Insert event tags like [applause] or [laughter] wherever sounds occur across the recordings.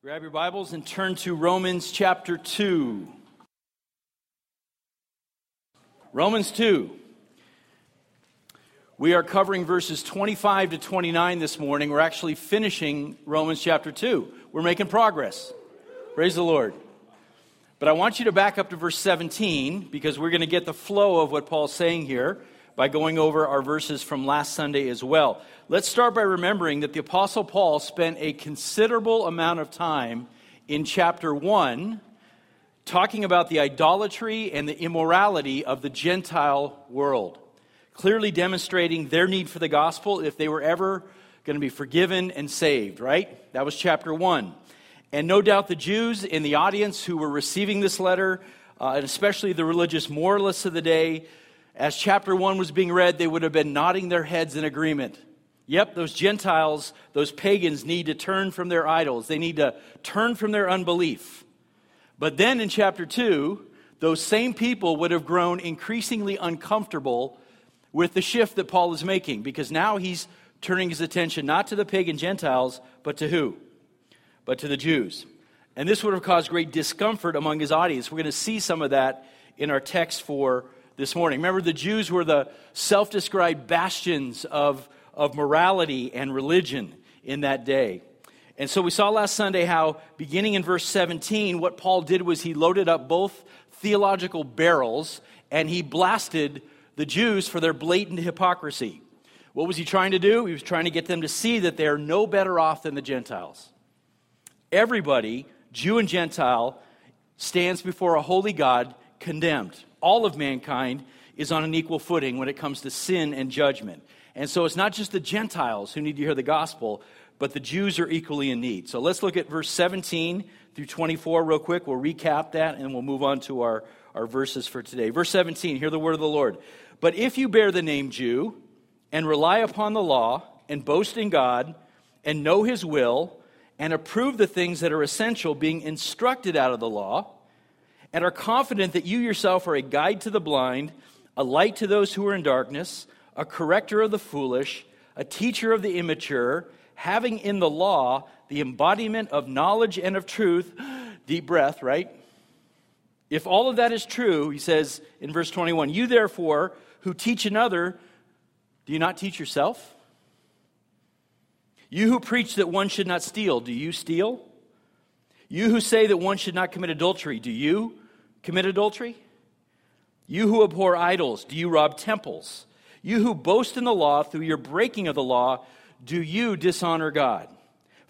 Grab your Bibles and turn to Romans chapter 2. Romans 2. We are covering verses 25 to 29 this morning. We're actually finishing Romans chapter 2. We're making progress. Praise the Lord. But I want you to back up to verse 17 because we're going to get the flow of what Paul's saying here by going over our verses from last Sunday as well. Let's start by remembering that the Apostle Paul spent a considerable amount of time in chapter 1 talking about the idolatry and the immorality of the Gentile world, clearly demonstrating their need for the gospel if they were ever going to be forgiven and saved, right? That was chapter 1. And no doubt the Jews in the audience who were receiving this letter, uh, and especially the religious moralists of the day, as chapter 1 was being read, they would have been nodding their heads in agreement. Yep, those Gentiles, those pagans need to turn from their idols. They need to turn from their unbelief. But then in chapter 2, those same people would have grown increasingly uncomfortable with the shift that Paul is making because now he's turning his attention not to the pagan Gentiles, but to who? But to the Jews. And this would have caused great discomfort among his audience. We're going to see some of that in our text for this morning. Remember, the Jews were the self described bastions of, of morality and religion in that day. And so we saw last Sunday how, beginning in verse 17, what Paul did was he loaded up both theological barrels and he blasted the Jews for their blatant hypocrisy. What was he trying to do? He was trying to get them to see that they are no better off than the Gentiles. Everybody, Jew and Gentile, stands before a holy God condemned all of mankind is on an equal footing when it comes to sin and judgment. And so it's not just the Gentiles who need to hear the gospel, but the Jews are equally in need. So let's look at verse 17 through 24 real quick. We'll recap that and we'll move on to our, our verses for today. Verse 17, hear the word of the Lord. But if you bear the name Jew and rely upon the law and boast in God and know his will and approve the things that are essential, being instructed out of the law, and are confident that you yourself are a guide to the blind, a light to those who are in darkness, a corrector of the foolish, a teacher of the immature, having in the law the embodiment of knowledge and of truth. [gasps] Deep breath, right? If all of that is true, he says in verse 21, you therefore who teach another, do you not teach yourself? You who preach that one should not steal, do you steal? You who say that one should not commit adultery, do you commit adultery? You who abhor idols, do you rob temples? You who boast in the law through your breaking of the law, do you dishonor God?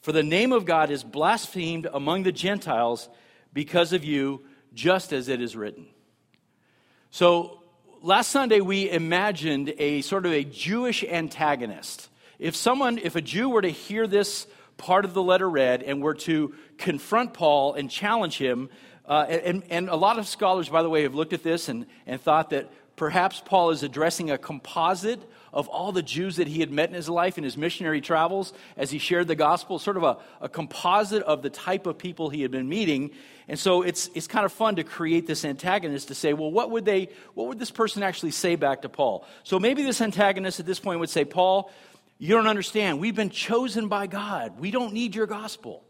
For the name of God is blasphemed among the Gentiles because of you, just as it is written. So, last Sunday we imagined a sort of a Jewish antagonist. If someone, if a Jew were to hear this part of the letter read and were to confront Paul and challenge him. Uh, and, and a lot of scholars, by the way, have looked at this and, and thought that perhaps Paul is addressing a composite of all the Jews that he had met in his life in his missionary travels as he shared the gospel, sort of a, a composite of the type of people he had been meeting. And so it's, it's kind of fun to create this antagonist to say, well, what would, they, what would this person actually say back to Paul? So maybe this antagonist at this point would say, Paul, you don't understand. We've been chosen by God. We don't need your gospel.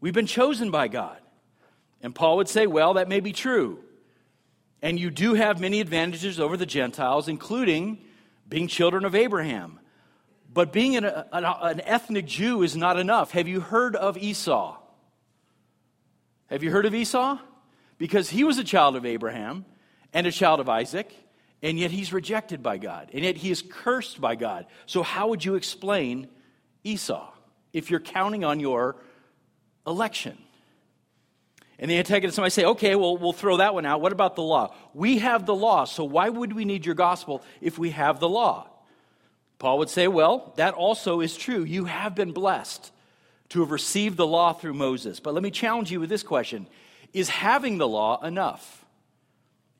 We've been chosen by God. And Paul would say, Well, that may be true. And you do have many advantages over the Gentiles, including being children of Abraham. But being an, an, an, ethnic Jew is not enough. Have you heard of Esau? Have you heard of Esau? Because he was a child of Abraham and a child of Isaac and yet he's rejected by God, and yet he is cursed by God. So, how would you explain Esau if you're counting on your election? And the antagonist might say, okay, well, we'll throw that one out. What about the law? We have the law, so why would we need your gospel if we have the law? Paul would say, well, that also is true. You have been blessed to have received the law through Moses. But let me challenge you with this question Is having the law enough?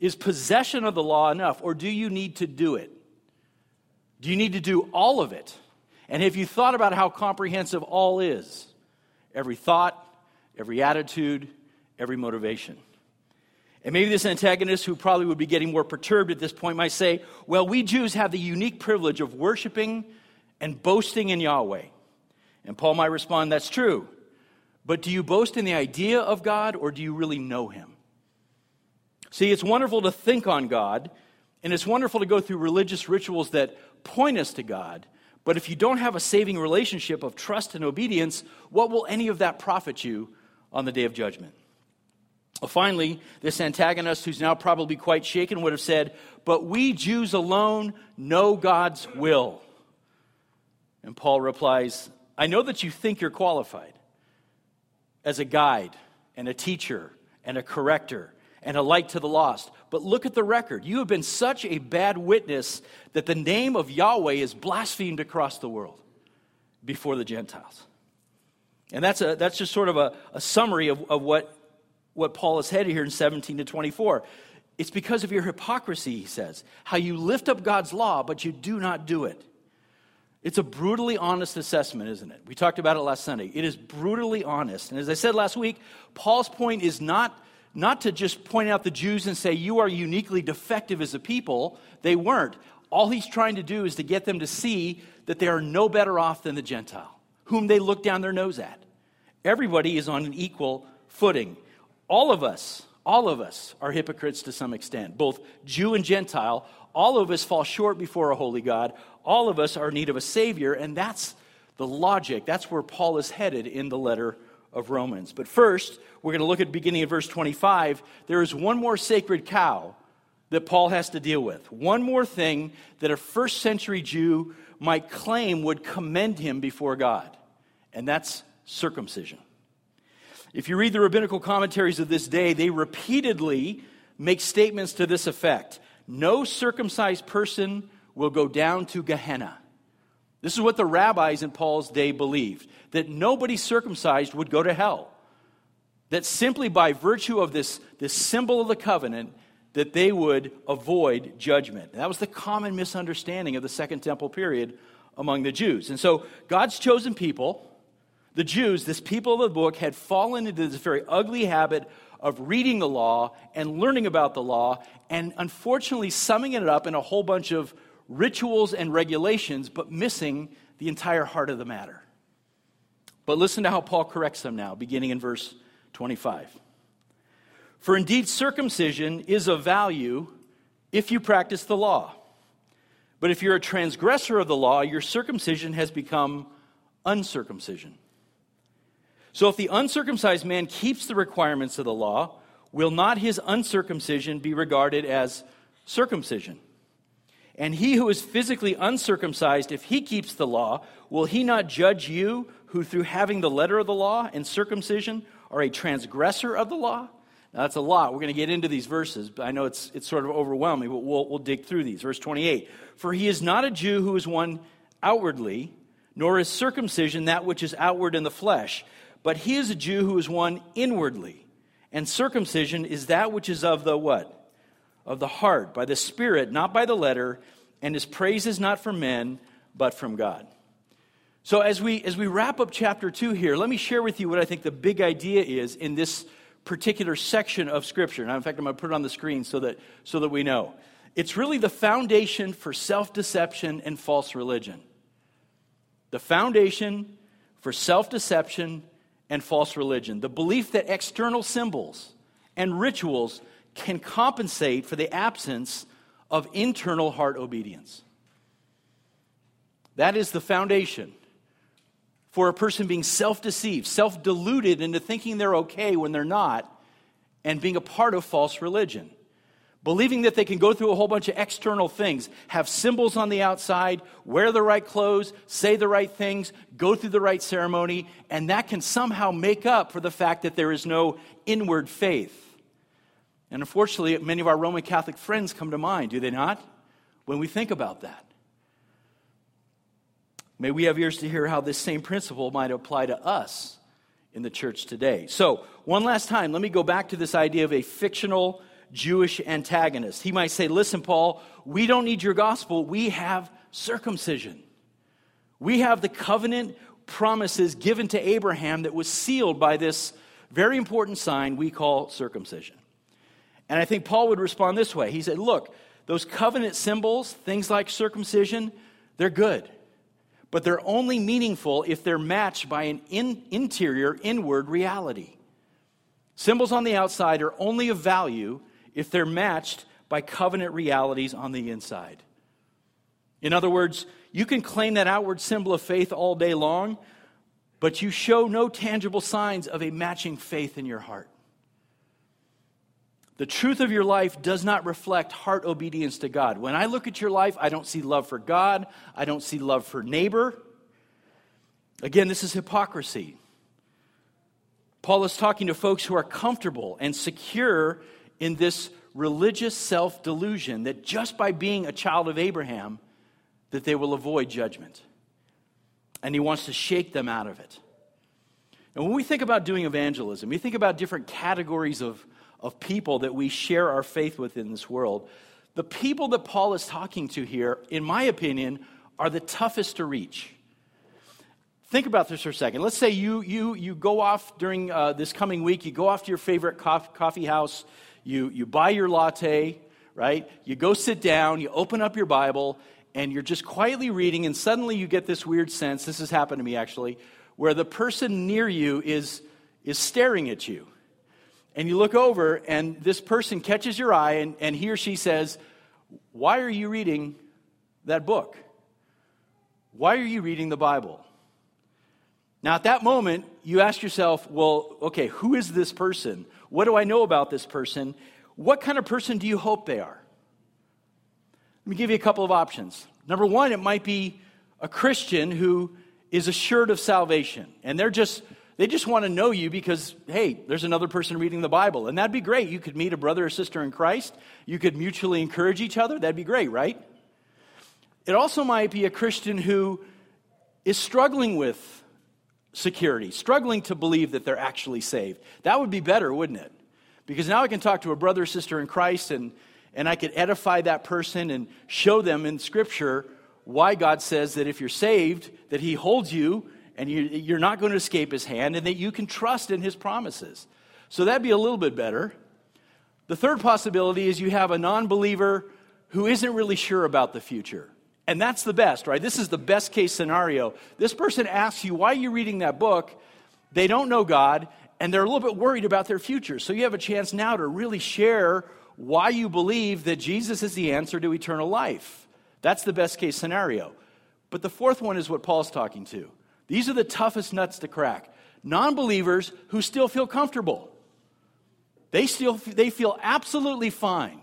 Is possession of the law enough, or do you need to do it? Do you need to do all of it? And have you thought about how comprehensive all is? Every thought, every attitude, every motivation. And maybe this antagonist, who probably would be getting more perturbed at this point, might say, Well, we Jews have the unique privilege of worshiping and boasting in Yahweh. And Paul might respond, That's true. But do you boast in the idea of God or do you really know Him? See, it's wonderful to think on God, and it's wonderful to go through religious rituals that point us to God. But if you don't have a saving relationship of trust and obedience, what will any of that profit you on the day of judgment? Finally, this antagonist, who's now probably quite shaken, would have said, But we Jews alone know God's will. And Paul replies, I know that you think you're qualified as a guide and a teacher and a corrector and a light to the lost. But look at the record. You have been such a bad witness that the name of Yahweh is blasphemed across the world before the Gentiles. And that's, a, that's just sort of a, a summary of, of what, what Paul has headed here in 17 to 24. It's because of your hypocrisy, he says, how you lift up God's law, but you do not do it. It's a brutally honest assessment, isn't it? We talked about it last Sunday. It is brutally honest. And as I said last week, Paul's point is not, not to just point out the Jews and say, you are uniquely defective as a people. They weren't. All he's trying to do is to get them to see that they are no better off than the Gentile, whom they look down their nose at. Everybody is on an equal footing. All of us, all of us are hypocrites to some extent, both Jew and Gentile. All of us fall short before a holy God all of us are in need of a Savior, and that's the logic. That's where Paul is headed in the letter of Romans. But first, we're going to look at the beginning of verse 25. There is one more sacred cow that Paul has to deal with. One more thing that a first century Jew might claim would commend him before God, and that's circumcision. If you read the rabbinical commentaries of this day, they repeatedly make statements to this effect No circumcised person will go down to Gehenna. This is what the rabbis in Paul's day believed that nobody circumcised would go to hell. That simply by virtue of this, this symbol of the covenant, that they would avoid judgment. that was the common misunderstanding of the Second Temple period among the Jews. And so God's chosen people, the Jews, this people of the book, had fallen into this very ugly habit of reading the law and learning about the law, and unfortunately summing it up in a whole bunch of rituals and regulations, but missing the entire heart of the matter. But listen to how Paul corrects them now, beginning in verse 25. For indeed, circumcision is of value if you practice the law. But if you're a transgressor of the law, your circumcision has become uncircumcision. So if the uncircumcised man keeps the requirements of the law, will not his uncircumcision be regarded as circumcision? And he who is physically uncircumcised, if he keeps the law, will he not judge you who, through having the letter of the law and circumcision, are a transgressor of the law? Now, that's a lot. We're going to get into these verses, but I know it's, it's sort of overwhelming, but we'll, we'll dig through these. Verse 28 For he is not a Jew who is one outwardly, nor is circumcision that which is outward in the flesh, but he is a Jew who is one inwardly. And circumcision is that which is of the what? of the heart, by the Spirit, not by the letter, and his praise is not from men, but from God. So as we as we wrap up chapter 2 here, let me share with you what I think the big idea is in this particular section of scripture. Now in fact I'm going to put it on the screen so that so that we know. It's really the foundation for self-deception and false religion. The foundation for self-deception and false religion. The belief that external symbols and rituals can compensate for the absence of internal heart obedience. That is the foundation for a person being self deceived, self deluded into thinking they're okay when they're not, and being a part of false religion. Believing that they can go through a whole bunch of external things, have symbols on the outside, wear the right clothes, say the right things, go through the right ceremony, and that can somehow make up for the fact that there is no inward faith. And unfortunately, many of our Roman Catholic friends come to mind, do they not? When we think about that. May we have ears to hear how this same principle might apply to us in the church today. So, one last time, let me go back to this idea of a fictional Jewish antagonist. He might say, Listen, Paul, we don't need your gospel, we have circumcision. We have the covenant promises given to Abraham that was sealed by this very important sign we call circumcision. And I think Paul would respond this way. He said, Look, those covenant symbols, things like circumcision, they're good. but they're only meaningful if they're matched by an in, interior, inward reality. Symbols on the outside are only of value if they're matched by covenant realities on the inside. In other words, you can claim that outward symbol of faith all day long, but you show no tangible signs of a matching faith in your heart. The truth of your life does not reflect heart obedience to God. When I look at your life, I don't see love for God, I don't see love for neighbor. Again, this is hypocrisy. Paul is talking to folks who are comfortable and secure in this religious self delusion that just by being a child of Abraham, that they will avoid judgment. And he wants to shake them out of it. And when we think about doing evangelism, we think about different categories of, of people that we share our faith with in this world. The people that Paul is talking to here, in my opinion, are the toughest to reach. Think about this for a second. Let's say you, you, you go off during uh, this coming week, you go off to your favorite coffee house, you, you buy your latte, right? You go sit down, you open up your Bible, and you're just quietly reading, and suddenly you get this weird sense this has happened to me actually, where the person near you is, is staring at you. And you look over, and this person catches your eye, and, and he or she says, Why are you reading that book? Why are you reading the Bible? Now, at that moment, you ask yourself, well, okay, who is this person? What do I know about this person? What kind of person do you hope they are? Let me give you a couple of options. Number one, it might be a Christian who is assured of salvation, and they're just they just want to know you because hey there's another person reading the bible and that'd be great you could meet a brother or sister in christ you could mutually encourage each other that'd be great right it also might be a christian who is struggling with security, struggling to believe that they're actually saved. That would be better, wouldn't it? Because now I can talk to a brother or sister in Christ and, and I could edify that person and show them in Scripture why God says that if you're saved, that He holds you and you, you're not going to escape His hand and that you can trust in His promises. So that'd be a little bit better. The third possibility is you have a non believer who isn't really sure about the future. And that's the best, right? This is the best case scenario. This person asks you, why are you reading that book? They don't know God, and they're a little bit worried about their future. So you have a chance now to really share why you believe that Jesus is the answer to eternal life. That's the best case scenario. But the fourth one is what Paul's talking to. These are the toughest nuts to crack. Non believers who still feel comfortable. They, still, they feel absolutely fine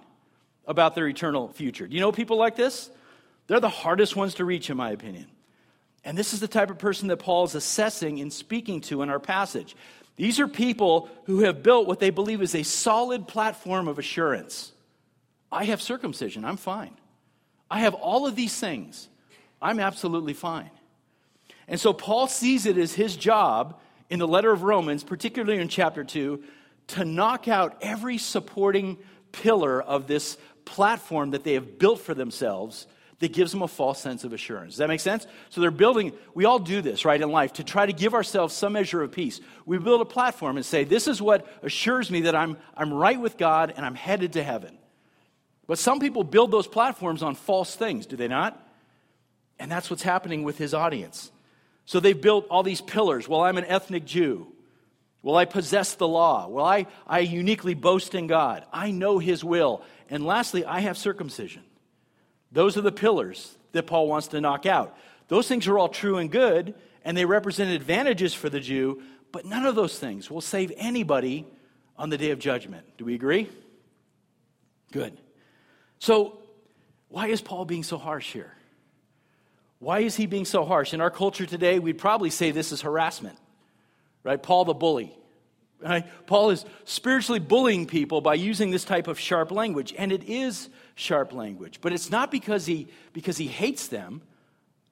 about their eternal future. Do you know people like this? They're the hardest ones to reach, in my opinion. And this is the type of person that Paul is assessing and speaking to in our passage. These are people who have built what they believe is a solid platform of assurance. I have circumcision, I'm fine. I have all of these things, I'm absolutely fine. And so Paul sees it as his job in the letter of Romans, particularly in chapter 2, to knock out every supporting pillar of this platform that they have built for themselves that gives them a false sense of assurance. Does that make sense? So they're building, we all do this, right, in life to try to give ourselves some measure of peace. We build a platform and say, this is what assures me that I'm, I'm right with God and I'm headed to heaven. But some people build those platforms on false things, do they not? And that's what's happening with his audience. So they've built all these pillars. Well, I'm an ethnic Jew. Well, I possess the law. Well, I, I uniquely boast in God. I know his will. And lastly, I have circumcision. Those are the pillars that Paul wants to knock out. Those things are all true and good, and they represent advantages for the Jew, but none of those things will save anybody on the day of judgment. Do we agree? Good. So, why is Paul being so harsh here? Why is he being so harsh? In our culture today, we'd probably say this is harassment, right? Paul the bully. Right? Paul is spiritually bullying people by using this type of sharp language, and it is sharp language. But it's not because he, because he hates them.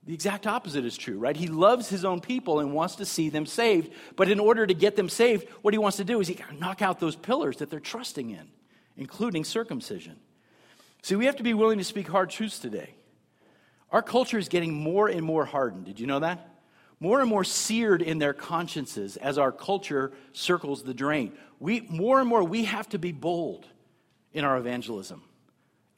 The exact opposite is true, right? He loves his own people and wants to see them saved. But in order to get them saved, what he wants to do is he got to knock out those pillars that they're trusting in, including circumcision. See, we have to be willing to speak hard truths today. Our culture is getting more and more hardened. Did you know that? more and more seared in their consciences as our culture circles the drain. We, more and more, we have to be bold in our evangelism,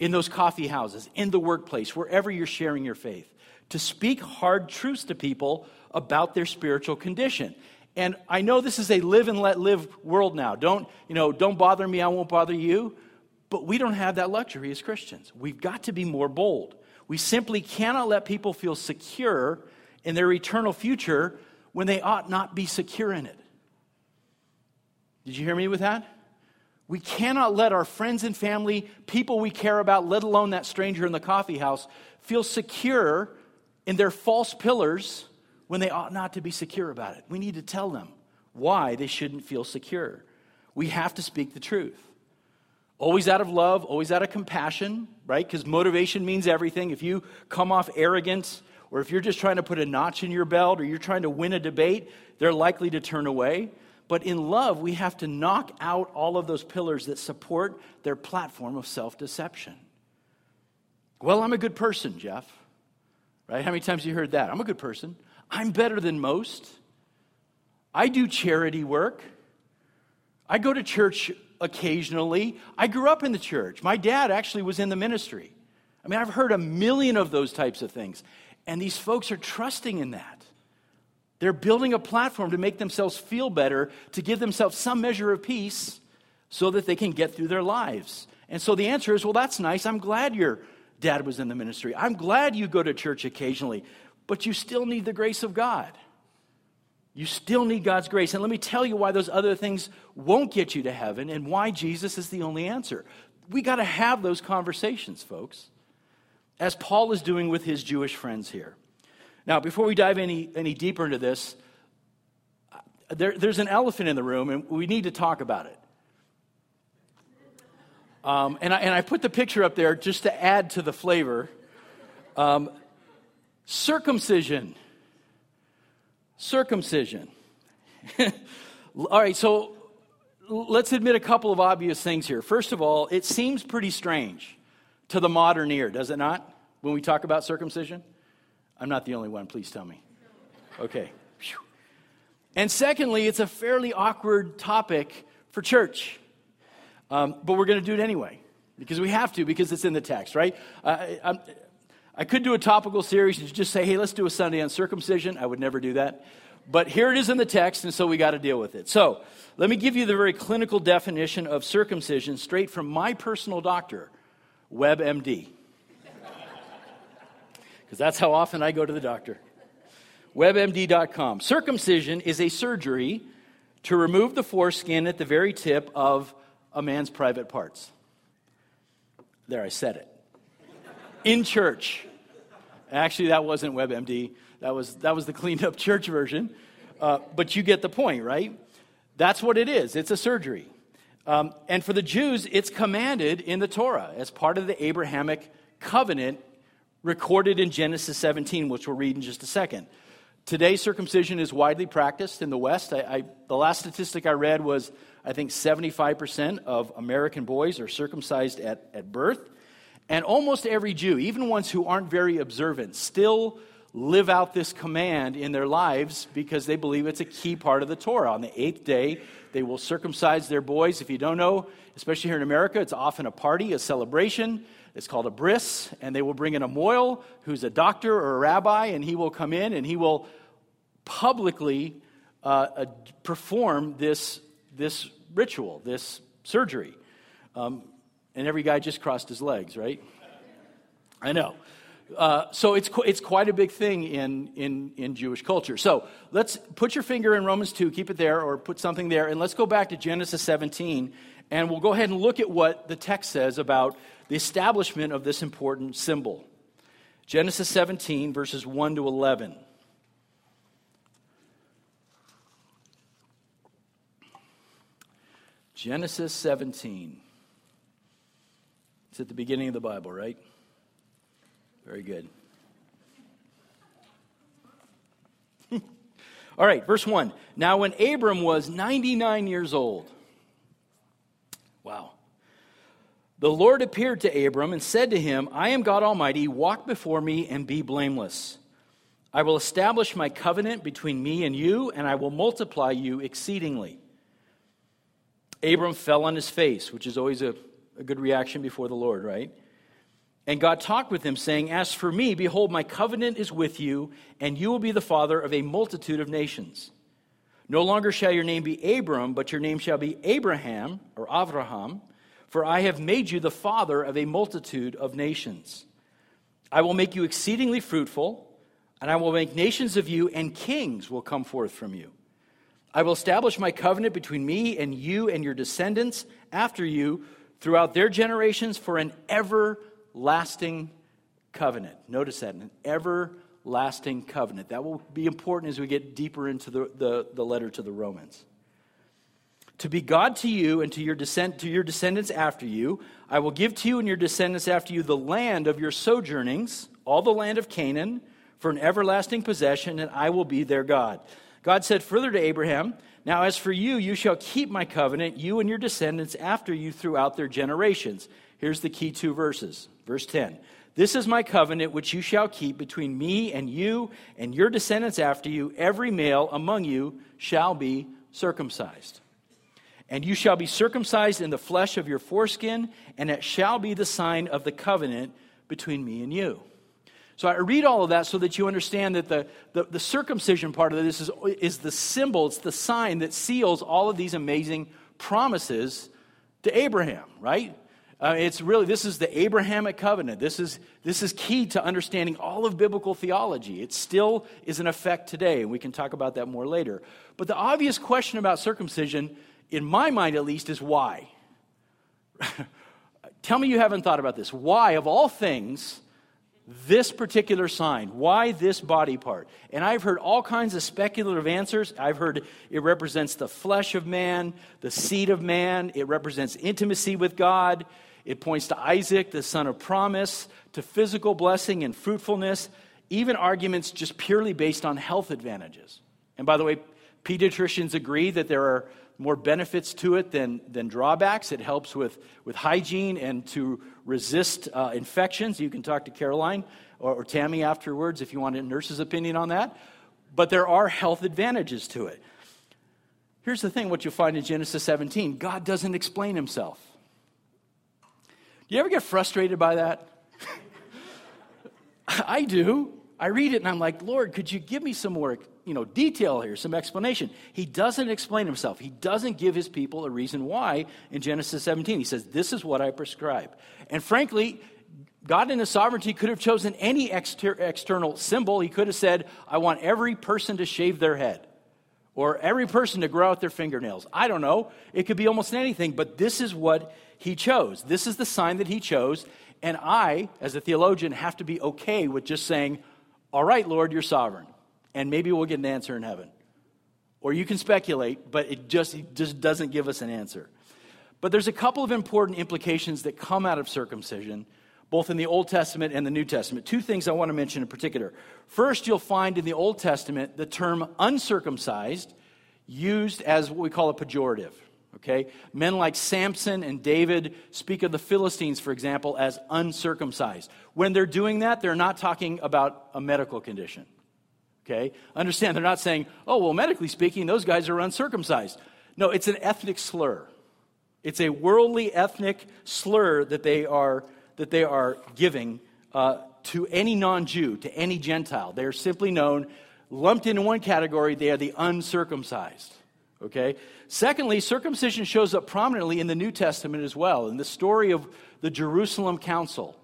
in those coffee houses, in the workplace, wherever you're sharing your faith, to speak hard truths to people about their spiritual condition. And I know this is a live and let live world now. Don't, you know, don't bother me, I won't bother you. But we don't have that luxury as Christians. We've got to be more bold. We simply cannot let people feel secure in their eternal future when they ought not be secure in it. Did you hear me with that? We cannot let our friends and family, people we care about, let alone that stranger in the coffee house, feel secure in their false pillars when they ought not to be secure about it. We need to tell them why they shouldn't feel secure. We have to speak the truth. Always out of love, always out of compassion, right? Because motivation means everything. If you come off arrogant, or if you're just trying to put a notch in your belt, or you're trying to win a debate, they're likely to turn away. But in love, we have to knock out all of those pillars that support their platform of self deception. Well, I'm a good person, Jeff. Right? How many times have you heard that? I'm a good person. I'm better than most. I do charity work. I go to church occasionally. I grew up in the church. My dad actually was in the ministry. I mean, I've heard a million of those types of things. And these folks are trusting in that. They're building a platform to make themselves feel better, to give themselves some measure of peace so that they can get through their lives. And so the answer is well, that's nice. I'm glad your dad was in the ministry. I'm glad you go to church occasionally, but you still need the grace of God. You still need God's grace. And let me tell you why those other things won't get you to heaven and why Jesus is the only answer. We got to have those conversations, folks, as Paul is doing with his Jewish friends here. Now, before we dive any, any deeper into this, there, there's an elephant in the room, and we need to talk about it. Um, and, I, and I put the picture up there just to add to the flavor. Um, circumcision. Circumcision. [laughs] all right, so let's admit a couple of obvious things here. First of all, it seems pretty strange to the modern ear, does it not, when we talk about circumcision? I'm not the only one, please tell me. Okay. And secondly, it's a fairly awkward topic for church. Um, but we're going to do it anyway because we have to, because it's in the text, right? I, I could do a topical series and just say, hey, let's do a Sunday on circumcision. I would never do that. But here it is in the text, and so we got to deal with it. So let me give you the very clinical definition of circumcision straight from my personal doctor, WebMD because that's how often I go to the doctor. WebMD.com. Circumcision is a surgery to remove the foreskin at the very tip of a man's private parts. There, I said it. In church. Actually, that wasn't WebMD. That was, that was the cleaned up church version. Uh, but you get the point, right? That's what it is. It's a surgery. Um, and for the Jews, it's commanded in the Torah as part of the Abrahamic covenant recorded in Genesis 17, which we'll read in just a second. Today, circumcision is widely practiced in the West. I, I, the last statistic I read was I think 75% of American boys are circumcised at, at birth. And almost every Jew, even ones who aren't very observant, still live out this command in their lives because they believe it's a key part of the Torah. On the eighth day, they will circumcise their boys. If you don't know, especially here in America, it's often a party, a celebration. It's called a bris, and they will bring in a mohel who's a doctor or a rabbi, and he will come in and he will publicly uh, uh, perform this, this ritual, this surgery. Um, and every guy just crossed his legs, right? I know. Uh, so it's, it's quite a big thing in, in, in Jewish culture. So let's put your finger in Romans 2, keep it there, or put something there, and let's go back to Genesis 17, and we'll go ahead and look at what the text says about the establishment of this important symbol. Genesis 17, verses 1 to 11. Genesis 17. It's at the beginning of the Bible, right? Very good. [laughs] All right, verse 1. Now, when Abram was 99 years old, The Lord appeared to Abram and said to him, I am God Almighty, walk before me and be blameless. I will establish my covenant between me and you, and I will multiply you exceedingly. Abram fell on his face, which is always a, a good reaction before the Lord, right? And God talked with him, saying, As for me, behold, my covenant is with you, and you will be the father of a multitude of nations. No longer shall your name be Abram, but your name shall be Abraham, or Avraham, for I have made you the father of a multitude of nations. I will make you exceedingly fruitful, and I will make nations of you, and kings will come forth from you. I will establish my covenant between me and you and your descendants after you throughout their generations for an everlasting covenant. Notice that, an everlasting covenant. That will be important as we get deeper into the, the, the letter to the Romans. To be God to you and to your, descent, to your descendants after you, I will give to you and your descendants after you the land of your sojournings, all the land of Canaan, for an everlasting possession, and I will be their God. God said further to Abraham, Now as for you, you shall keep my covenant, you and your descendants after you throughout their generations. Here's the key two verses. Verse 10 This is my covenant which you shall keep between me and you and your descendants after you. Every male among you shall be circumcised. And you shall be circumcised in the flesh of your foreskin, and it shall be the sign of the covenant between me and you. So I read all of that so that you understand that the, the, the, circumcision part of this is, is the symbol, it's the sign that seals all of these amazing promises to Abraham, right? Uh, it's really, this is the Abrahamic covenant. This is, this is key to understanding all of biblical theology. It still is in effect today, and we can talk about that more later. But the obvious question about circumcision, in my mind at least, is why? [laughs] Tell me you haven't thought about this. Why, of all things, this particular sign. Why this body part? And I've heard all kinds of speculative answers. I've heard it represents the flesh of man, the seed of man, it represents intimacy with God. It points to Isaac, the son of promise, to physical blessing and fruitfulness, even arguments just purely based on health advantages. And by the way, pediatricians agree that there are more benefits to it than, than drawbacks. It helps with, with hygiene and to resist uh, infections. You can talk to Caroline or, or Tammy afterwards if you want a nurse's opinion on that. But there are health advantages to it. Here's the thing what you'll find in Genesis 17 God doesn't explain himself. Do you ever get frustrated by that? [laughs] I do. I read it and I'm like, Lord, could you give me some more you know, detail here, some explanation. He doesn't explain himself. He doesn't give his people a reason why in Genesis 17. He says, This is what I prescribe. And frankly, God in his sovereignty could have chosen any exter- external symbol. He could have said, I want every person to shave their head or every person to grow out their fingernails. I don't know. It could be almost anything, but this is what he chose. This is the sign that he chose. And I, as a theologian, have to be okay with just saying, All right, Lord, you're sovereign and maybe we'll get an answer in heaven. Or you can speculate, but it just, it just doesn't give us an answer. But there's a couple of important implications that come out of circumcision, both in the Old Testament and the New Testament. Two things I want to mention in particular. First, you'll find in the Old Testament the term uncircumcised used as what we call a pejorative. Okay? Men like Samson and David speak of the Philistines, for example, as uncircumcised. When they're doing that, they're not talking about a medical condition. Okay? Understand, they're not saying, oh, well, medically speaking, those guys are uncircumcised. No, it's an ethnic slur. It's a worldly ethnic slur that they are, that they are giving uh, to any non Jew, to any Gentile. They are simply known, lumped into one category, they are the uncircumcised. Okay? Secondly, circumcision shows up prominently in the New Testament as well, in the story of the Jerusalem Council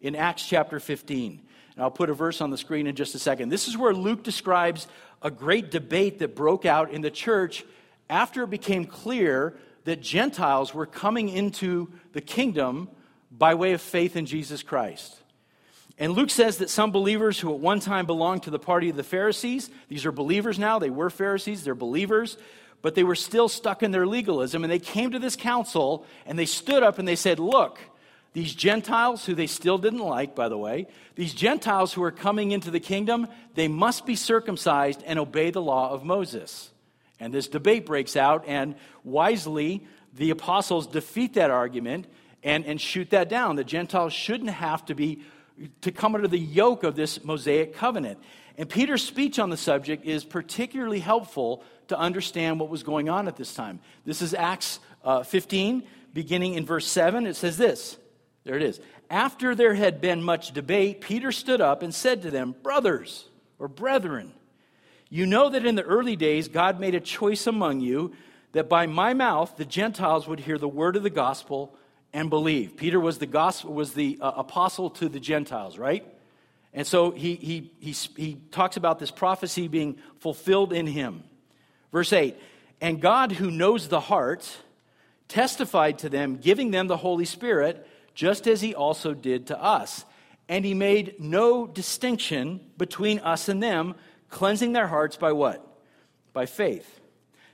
in Acts chapter 15. And I'll put a verse on the screen in just a second. This is where Luke describes a great debate that broke out in the church after it became clear that Gentiles were coming into the kingdom by way of faith in Jesus Christ. And Luke says that some believers who at one time belonged to the party of the Pharisees, these are believers now, they were Pharisees, they're believers, but they were still stuck in their legalism. And they came to this council and they stood up and they said, Look, these Gentiles, who they still didn't like, by the way, these Gentiles who are coming into the kingdom, they must be circumcised and obey the law of Moses. And this debate breaks out, and wisely, the apostles defeat that argument and, and shoot that down. The Gentiles shouldn't have to be to come under the yoke of this Mosaic covenant. And Peter's speech on the subject is particularly helpful to understand what was going on at this time. This is Acts uh, 15, beginning in verse 7. It says this There it is. After there had been much debate, Peter stood up and said to them, Brothers or brethren, you know that in the early days God made a choice among you that by my mouth the Gentiles would hear the word of the gospel and believe. Peter was the gospel was the uh, apostle to the Gentiles, right? And so he, he, he, he talks about this prophecy being fulfilled in him. Verse 8 And God, who knows the heart, testified to them, giving them the Holy Spirit, just as he also did to us. And he made no distinction between us and them, cleansing their hearts by what? By faith.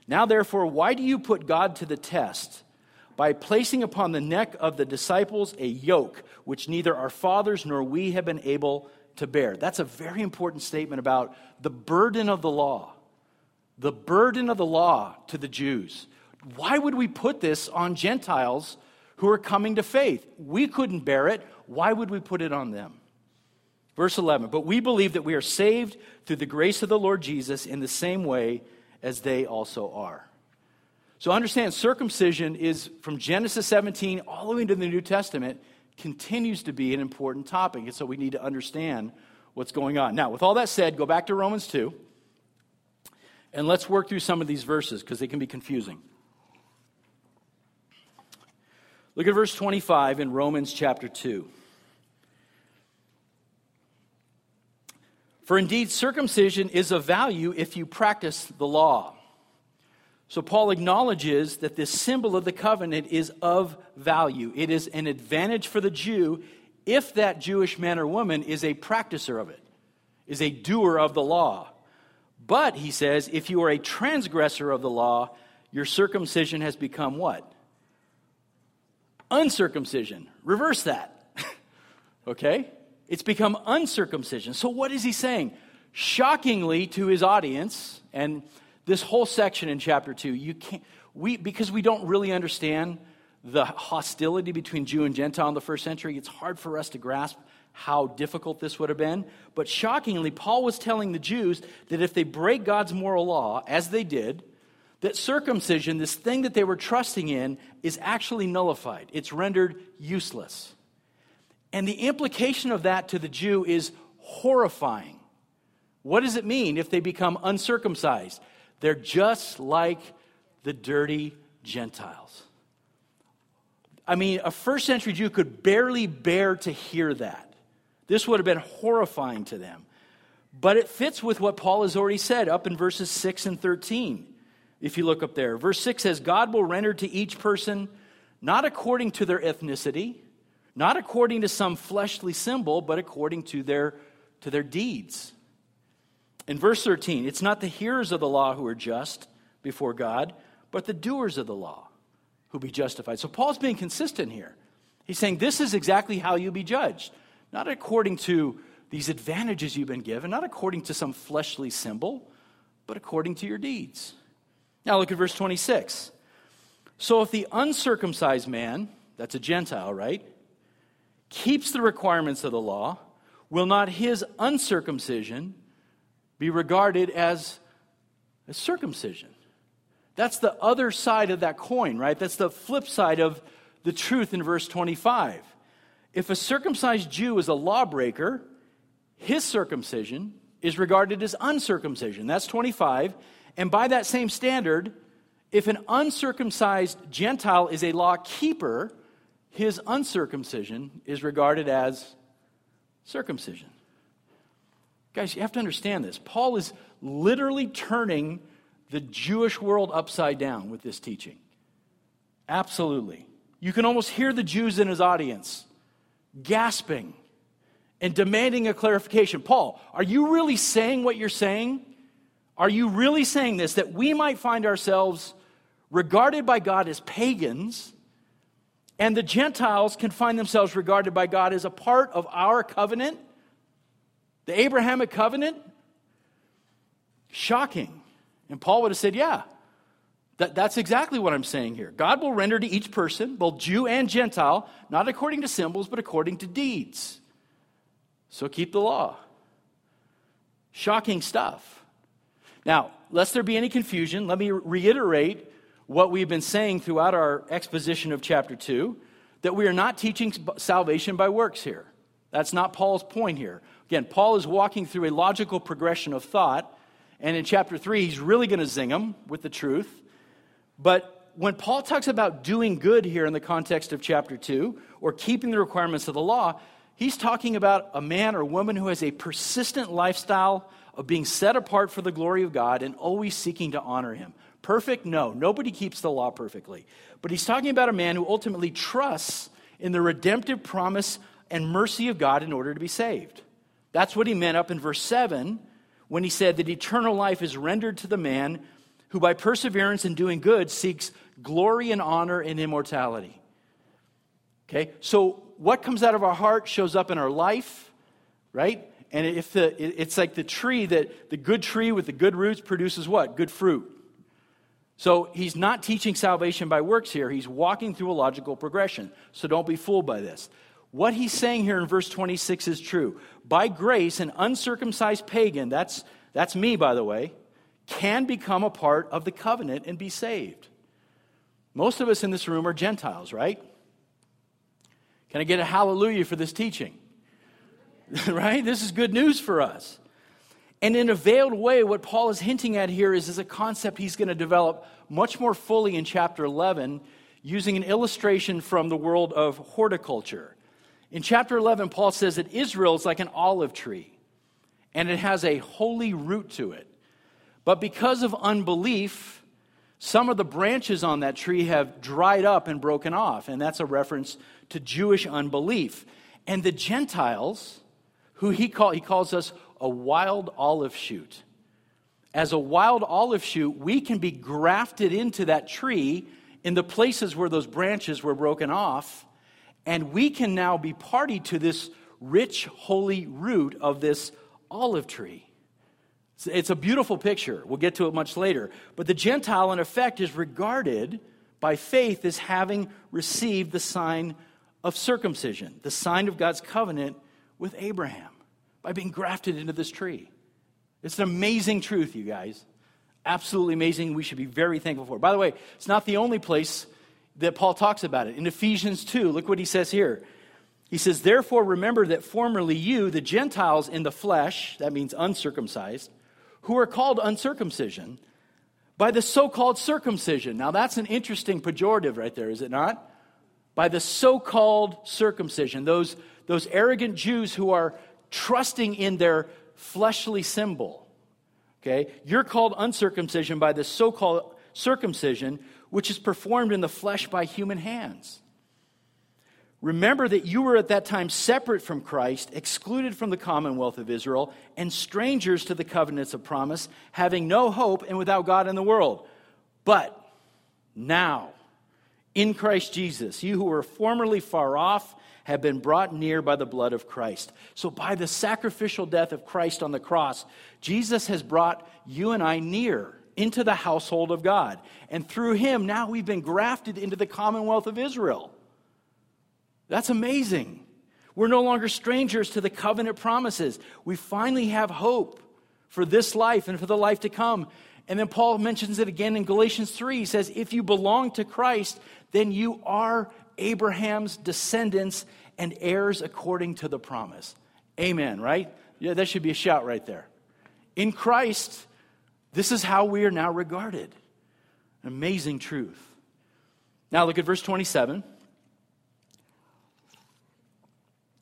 Now, therefore, why do you put God to the test? By placing upon the neck of the disciples a yoke which neither our fathers nor we have been able to bear. That's a very important statement about the burden of the law. The burden of the law to the Jews. Why would we put this on Gentiles who are coming to faith? We couldn't bear it. Why would we put it on them? Verse 11, but we believe that we are saved through the grace of the Lord Jesus in the same way as they also are. So understand, circumcision is from Genesis 17 all the way into the New Testament continues to be an important topic. And so we need to understand what's going on. Now, with all that said, go back to Romans 2 and let's work through some of these verses because they can be confusing. Look at verse 25 in Romans chapter 2. For indeed, circumcision is of value if you practice the law. So Paul acknowledges that this symbol of the covenant is of value. It is an advantage for the Jew if that Jewish man or woman is a practicer of it, is a doer of the law. But, he says, if you are a transgressor of the law, your circumcision has become what? Uncircumcision. Reverse that. [laughs] okay? It's become uncircumcision. So, what is he saying? Shockingly to his audience, and this whole section in chapter 2, you can't, we, because we don't really understand the hostility between Jew and Gentile in the first century, it's hard for us to grasp how difficult this would have been. But shockingly, Paul was telling the Jews that if they break God's moral law, as they did, that circumcision, this thing that they were trusting in, is actually nullified. It's rendered useless. And the implication of that to the Jew is horrifying. What does it mean if they become uncircumcised? They're just like the dirty Gentiles. I mean, a first century Jew could barely bear to hear that. This would have been horrifying to them. But it fits with what Paul has already said up in verses 6 and 13. If you look up there, verse 6 says, God will render to each person not according to their ethnicity, not according to some fleshly symbol, but according to their, to their deeds. In verse 13, it's not the hearers of the law who are just before God, but the doers of the law who be justified. So Paul's being consistent here. He's saying this is exactly how you be judged, not according to these advantages you've been given, not according to some fleshly symbol, but according to your deeds. Now look at verse 26. So if the uncircumcised man, that's a Gentile, right, keeps the requirements of the law, will not his uncircumcision be regarded as a circumcision. That's the other side of that coin, right? That's the flip side of the truth in verse 25. If a circumcised Jew is a lawbreaker, his circumcision is regarded as uncircumcision. That's 25. And by that same standard, if an uncircumcised Gentile is a law keeper, his uncircumcision is regarded as circumcision. Guys, you have to understand this. Paul is literally turning the Jewish world upside down with this teaching. Absolutely. You can almost hear the Jews in his audience gasping and demanding a clarification. Paul, are you really saying what you're saying? Are you really saying this that we might find ourselves regarded by God as pagans and the Gentiles can find themselves regarded by God as a part of our covenant? The Abrahamic covenant? Shocking. And Paul would have said, Yeah, that, that's exactly what I'm saying here. God will render to each person, both Jew and Gentile, not according to symbols, but according to deeds. So keep the law. Shocking stuff. Now, lest there be any confusion, let me reiterate what we've been saying throughout our exposition of chapter 2 that we are not teaching salvation by works here. That's not Paul's point here. Again, Paul is walking through a logical progression of thought, and in chapter 3, he's really going to zing them with the truth. But when Paul talks about doing good here in the context of chapter 2, or keeping the requirements of the law, he's talking about a man or woman who has a persistent lifestyle of being set apart for the glory of God and always seeking to honor him. Perfect? No. Nobody keeps the law perfectly. But he's talking about a man who ultimately trusts in the redemptive promise and mercy of God in order to be saved. That's what he meant up in verse 7 when he said that eternal life is rendered to the man who, by perseverance in doing good, seeks glory and honor and immortality. Okay? So, what comes out of our heart shows up in our life, right? And if the, it's like the tree that the good tree with the good roots produces what? Good fruit. So he's not teaching salvation by works here. He's walking through a logical progression. So don't be fooled by this. What he's saying here in verse 26 is true. By grace, an uncircumcised pagan, that's, that's me, by the way, can become a part of the covenant and be saved. Most of us in this room are Gentiles, right? Can I get a hallelujah for this teaching? [laughs] right? This is good news for us. And in a veiled way, what Paul is hinting at here is, is a concept he's going to develop much more fully in chapter 11 using an illustration from the world of horticulture. In chapter 11, Paul says that Israel is like an olive tree, and it has a holy root to it. But because of unbelief, some of the branches on that tree have dried up and broken off, and that's a reference to Jewish unbelief. And the Gentiles, who he, call, he calls us a wild olive shoot. As a wild olive shoot, we can be grafted into that tree in the places where those branches were broken off, and we can now be party to this rich, holy root of this olive tree. It's a beautiful picture. We'll get to it much later. But the Gentile, in effect, is regarded by faith as having received the sign of circumcision, the sign of God's covenant with Abraham by being grafted into this tree. It's an amazing truth, you guys. Absolutely amazing. We should be very thankful for. it. By the way, it's not the only place that Paul talks about it. In Ephesians 2, look what he says here. He says, Therefore, remember that formerly you, the Gentiles in the flesh, that means uncircumcised, who are called uncircumcision, by the so called circumcision. Now, that's an interesting pejorative right there, is it not? By the so called circumcision. Those, those arrogant Jews who are trusting in their fleshly symbol. Okay? You're called uncircumcision by the so called circumcision, which is performed in the flesh by human hands. Remember that you were at that time separate from Christ, excluded from the commonwealth of Israel, and strangers to the covenants of promise, having no hope and without God in the world. But now, in Christ Jesus, you who were formerly far off have been brought near by the blood of Christ. So, by the sacrificial death of Christ on the cross, Jesus has brought you and I near into the household of God. And through him, now we've been grafted into the commonwealth of Israel. That's amazing. We're no longer strangers to the covenant promises. We finally have hope for this life and for the life to come. And then Paul mentions it again in Galatians 3. He says, If you belong to Christ, then you are Abraham's descendants and heirs according to the promise. Amen, right? Yeah, that should be a shout right there. In Christ, this is how we are now regarded. Amazing truth. Now look at verse 27.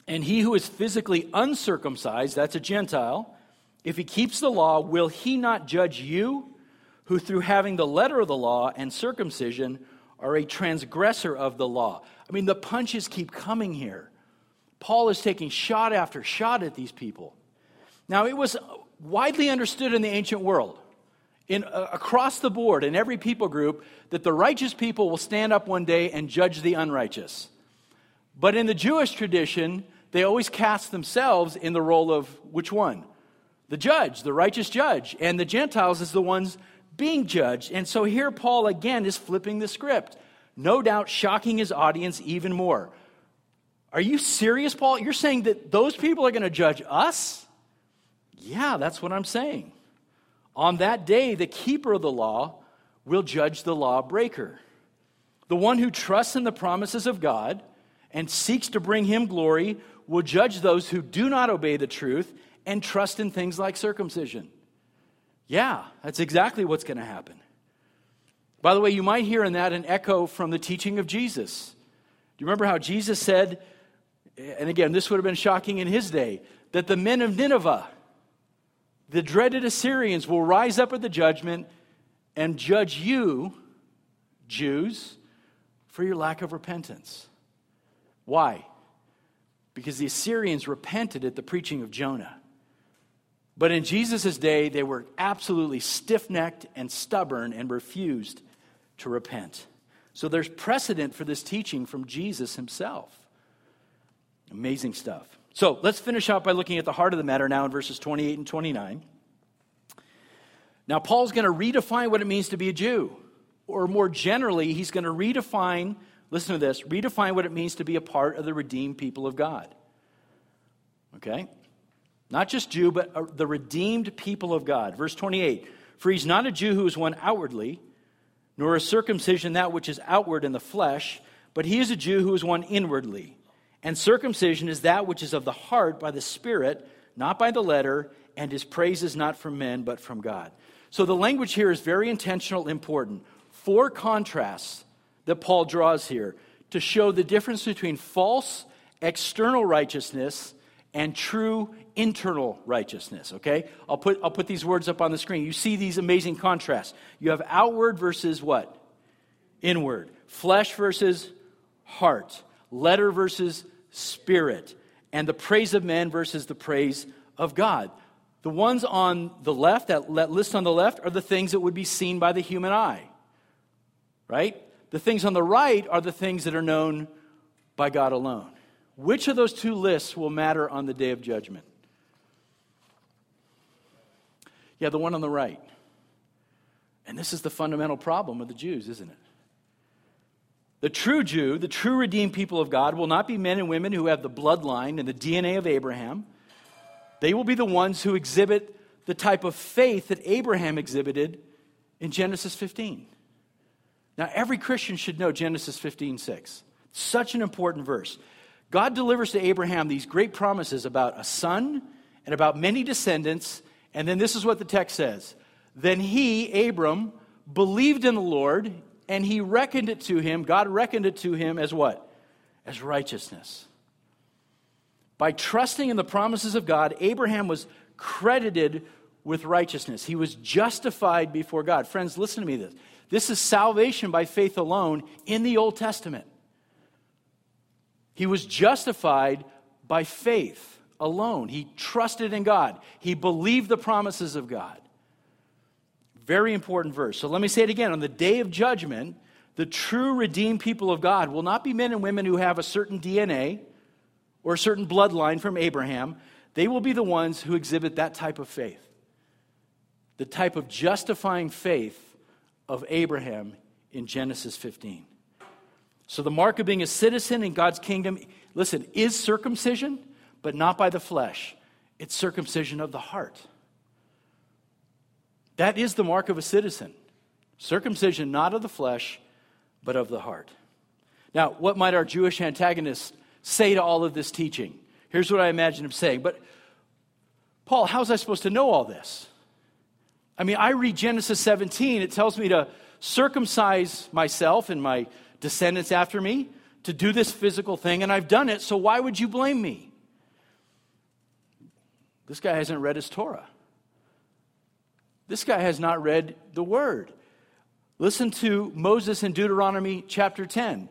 And he who is physically uncircumcised, that's a Gentile, if he keeps the law, will he not judge you, who through having the letter of the law and circumcision are a transgressor of the law. I mean, the punches keep coming here. Paul is taking shot after shot at these people. Now, it was widely understood in the ancient world, in, uh, across the board, in every people group, that the righteous people will stand up one day and judge the unrighteous. But in the Jewish tradition, they always cast themselves in the role of which one? The judge, the righteous judge. And the Gentiles is the ones being judged. And so here Paul again is flipping the script, no doubt shocking his audience even more. Are you serious, Paul? You're saying that those people are going to judge us? Yeah, that's what I'm saying. On that day, the keeper of the law will judge the lawbreaker. The one who trusts in the promises of God and seeks to bring him glory will judge those who do not obey the truth and trust in things like circumcision. Yeah, that's exactly what's going to happen. By the way, you might hear in that an echo from the teaching of Jesus. Do you remember how Jesus said, and again, this would have been shocking in his day, that the men of Nineveh, the dreaded Assyrians, will rise up at the judgment and judge you, Jews, for your lack of repentance. Why? Because the Assyrians repented at the preaching of Jonah. But in Jesus' day, they were absolutely stiff necked and stubborn and refused to repent. So there's precedent for this teaching from Jesus himself. Amazing stuff. So let's finish out by looking at the heart of the matter now in verses 28 and 29. Now, Paul's going to redefine what it means to be a Jew. Or more generally, he's going to redefine, listen to this, redefine what it means to be a part of the redeemed people of God. Okay? Not just Jew, but uh, the redeemed people of God. Verse 28 For he's not a Jew who is one outwardly, nor a circumcision that which is outward in the flesh, but he is a Jew who is one inwardly. And circumcision is that which is of the heart by the Spirit, not by the letter, and his praise is not from men, but from God. So the language here is very intentional, important. Four contrasts that Paul draws here to show the difference between false external righteousness and true internal righteousness, okay? I'll put, I'll put these words up on the screen. You see these amazing contrasts. You have outward versus what? Inward. Flesh versus heart. Letter versus spirit, and the praise of men versus the praise of God. The ones on the left, that list on the left, are the things that would be seen by the human eye. Right? The things on the right are the things that are known by God alone. Which of those two lists will matter on the day of judgment? Yeah, the one on the right. And this is the fundamental problem of the Jews, isn't it? The true Jew, the true redeemed people of God, will not be men and women who have the bloodline and the DNA of Abraham. They will be the ones who exhibit the type of faith that Abraham exhibited in Genesis 15. Now, every Christian should know Genesis 15 6. Such an important verse. God delivers to Abraham these great promises about a son and about many descendants. And then this is what the text says Then he, Abram, believed in the Lord, and he reckoned it to him, God reckoned it to him as what? As righteousness. By trusting in the promises of God, Abraham was credited with righteousness. He was justified before God. Friends, listen to me this. This is salvation by faith alone in the Old Testament. He was justified by faith alone. He trusted in God. He believed the promises of God. Very important verse. So let me say it again. On the day of judgment, the true redeemed people of God will not be men and women who have a certain DNA or a certain bloodline from Abraham. They will be the ones who exhibit that type of faith, the type of justifying faith of Abraham in Genesis 15. So, the mark of being a citizen in God's kingdom, listen, is circumcision, but not by the flesh. It's circumcision of the heart. That is the mark of a citizen circumcision not of the flesh, but of the heart. Now, what might our Jewish antagonists say to all of this teaching? Here's what I imagine him saying. But, Paul, how's I supposed to know all this? I mean, I read Genesis 17, it tells me to circumcise myself and my descendants after me to do this physical thing, and I've done it, so why would you blame me? This guy hasn't read his Torah. This guy has not read the word. Listen to Moses in Deuteronomy chapter 10.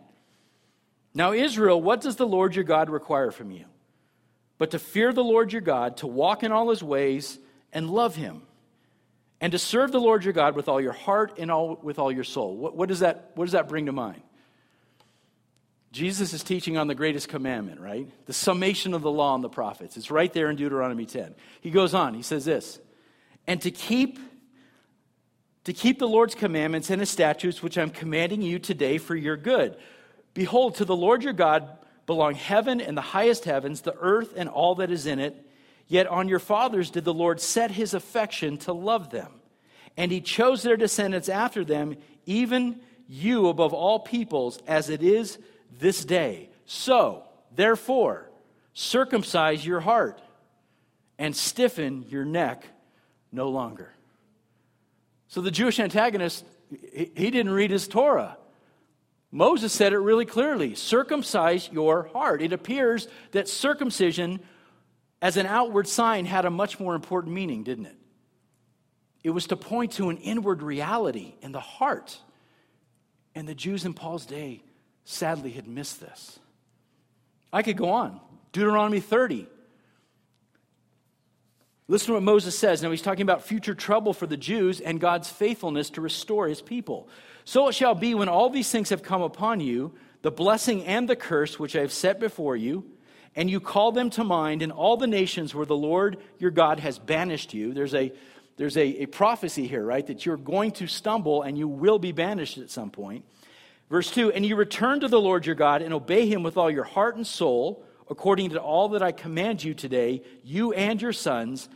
Now, Israel, what does the Lord your God require from you? But to fear the Lord your God, to walk in all his ways, and love him, and to serve the Lord your God with all your heart and all, with all your soul. What, what, does that, what does that bring to mind? Jesus is teaching on the greatest commandment, right? The summation of the law and the prophets. It's right there in Deuteronomy 10. He goes on, he says this and to keep to keep the Lord's commandments and his statutes which I'm commanding you today for your good. Behold, to the Lord your God belong heaven and the highest heavens, the earth and all that is in it. Yet on your fathers did the Lord set his affection to love them, and he chose their descendants after them, even you above all peoples, as it is this day. So, therefore, circumcise your heart and stiffen your neck no longer. So the Jewish antagonist, he didn't read his Torah. Moses said it really clearly circumcise your heart. It appears that circumcision as an outward sign had a much more important meaning, didn't it? It was to point to an inward reality in the heart. And the Jews in Paul's day sadly had missed this. I could go on. Deuteronomy 30. Listen to what Moses says. Now, he's talking about future trouble for the Jews and God's faithfulness to restore his people. So it shall be when all these things have come upon you, the blessing and the curse which I have set before you, and you call them to mind in all the nations where the Lord your God has banished you. There's a there's a, a prophecy here, right? That you're going to stumble and you will be banished at some point. Verse 2 And you return to the Lord your God and obey him with all your heart and soul, according to all that I command you today, you and your sons.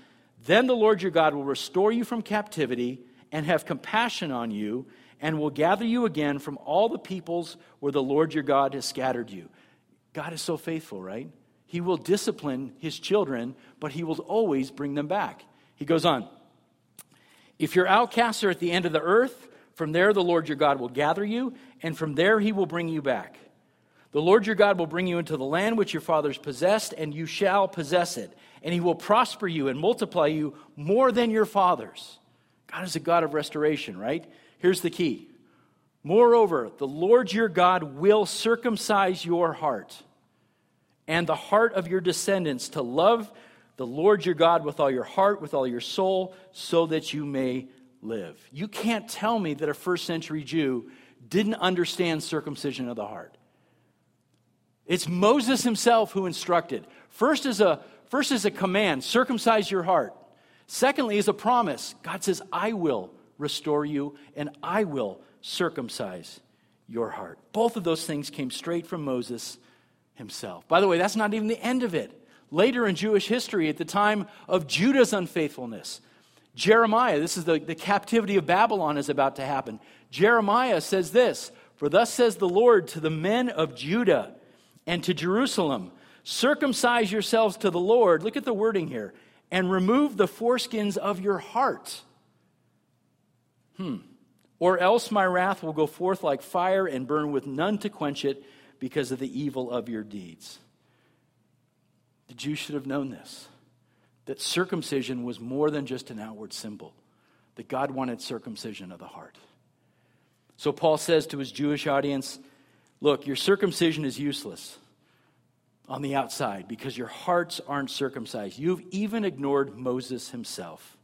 Then the Lord your God will restore you from captivity and have compassion on you and will gather you again from all the peoples where the Lord your God has scattered you. God is so faithful, right? He will discipline his children, but he will always bring them back. He goes on. If your outcasts are at the end of the earth, from there the Lord your God will gather you, and from there he will bring you back. The Lord your God will bring you into the land which your fathers possessed, and you shall possess it. And he will prosper you and multiply you more than your fathers. God is a God of restoration, right? Here's the key. Moreover, the Lord your God will circumcise your heart and the heart of your descendants to love the Lord your God with all your heart, with all your soul, so that you may live. You can't tell me that a first century Jew didn't understand circumcision of the heart. It's Moses himself who instructed. First is a first is a command, circumcise your heart. Secondly is a promise. God says, "I will restore you and I will circumcise your heart." Both of those things came straight from Moses himself. By the way, that's not even the end of it. Later in Jewish history, at the time of Judah's unfaithfulness, Jeremiah, this is the, the captivity of Babylon is about to happen. Jeremiah says this For thus says the Lord to the men of Judah and to Jerusalem circumcise yourselves to the Lord. Look at the wording here and remove the foreskins of your heart. Hmm. Or else my wrath will go forth like fire and burn with none to quench it because of the evil of your deeds. The Jews should have known this that circumcision was more than just an outward symbol, that God wanted circumcision of the heart. So Paul says to his Jewish audience, Look, your circumcision is useless on the outside because your hearts aren't circumcised. You've even ignored Moses himself.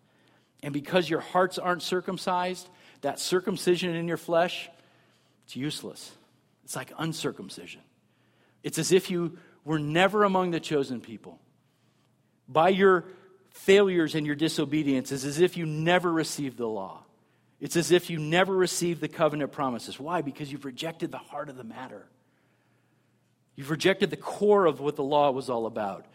And because your hearts aren't circumcised, that circumcision in your flesh, it's useless. It's like uncircumcision. It's as if you were never among the chosen people. By your failures and your disobedience, it's as if you never received the law. It's as if you never received the covenant promises. Why? Because you've rejected the heart of the matter. You've rejected the core of what the law was all about.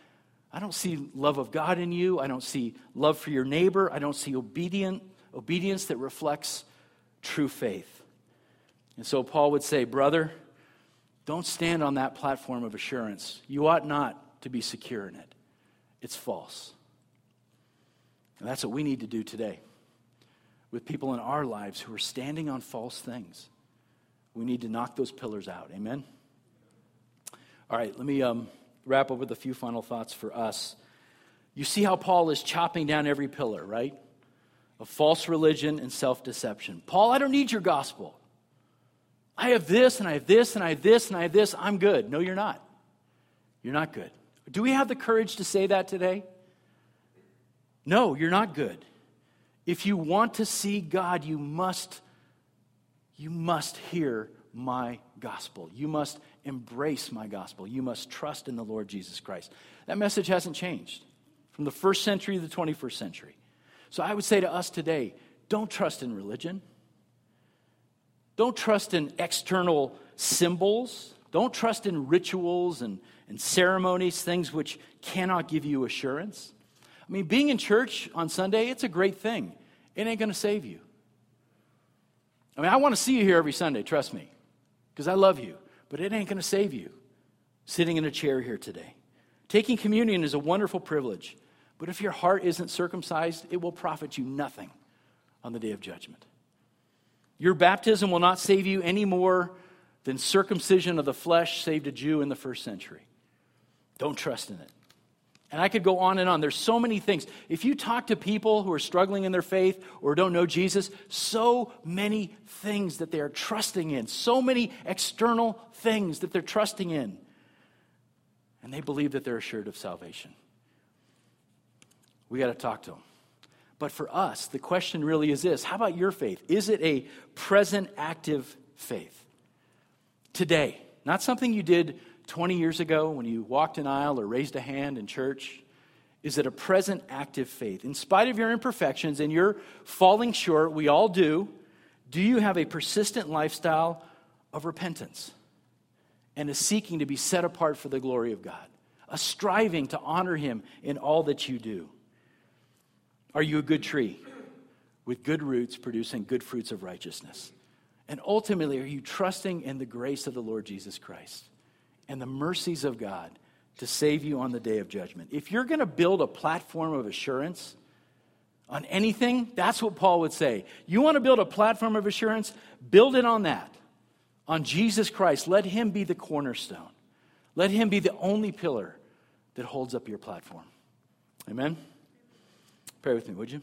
I don't see love of God in you. I don't see love for your neighbor. I don't see obedient, obedience that reflects true faith. And so Paul would say, Brother, don't stand on that platform of assurance. You ought not to be secure in it, it's false. And that's what we need to do today with people in our lives who are standing on false things. We need to knock those pillars out. Amen? All right, let me um, wrap up with a few final thoughts for us. You see how Paul is chopping down every pillar, right? Of false religion and self deception. Paul, I don't need your gospel. I have this, and I have this, and I have this, and I have this. I'm good. No, you're not. You're not good. Do we have the courage to say that today? No, you're not good. If you want to see God, you must you must hear my gospel. You must embrace my gospel. You must trust in the Lord Jesus Christ. That message hasn't changed from the first century to the 21st century. So I would say to us today, don't trust in religion. Don't trust in external symbols. Don't trust in rituals and, and ceremonies, things which cannot give you assurance. I mean, being in church on Sunday, it's a great thing. It ain't going to save you. I mean, I want to see you here every Sunday, trust me, because I love you, but it ain't going to save you. sitting in a chair here today. Taking communion is a wonderful privilege, but if your heart isn't circumcised, it will profit you nothing on the day of judgment. Your baptism will not save you any more than circumcision of the flesh saved a Jew in the first century. Don't trust in it. And I could go on and on. There's so many things. If you talk to people who are struggling in their faith or don't know Jesus, so many things that they are trusting in, so many external things that they're trusting in. And they believe that they're assured of salvation. We got to talk to them. But for us, the question really is this How about your faith? Is it a present active faith? Today, not something you did 20 years ago when you walked an aisle or raised a hand in church? Is it a present active faith? In spite of your imperfections and your falling short, we all do, do you have a persistent lifestyle of repentance and a seeking to be set apart for the glory of God? A striving to honor Him in all that you do? Are you a good tree with good roots producing good fruits of righteousness? And ultimately, are you trusting in the grace of the Lord Jesus Christ and the mercies of God to save you on the day of judgment? If you're going to build a platform of assurance on anything, that's what Paul would say. You want to build a platform of assurance? Build it on that, on Jesus Christ. Let Him be the cornerstone, let Him be the only pillar that holds up your platform. Amen? Pray with me, would you?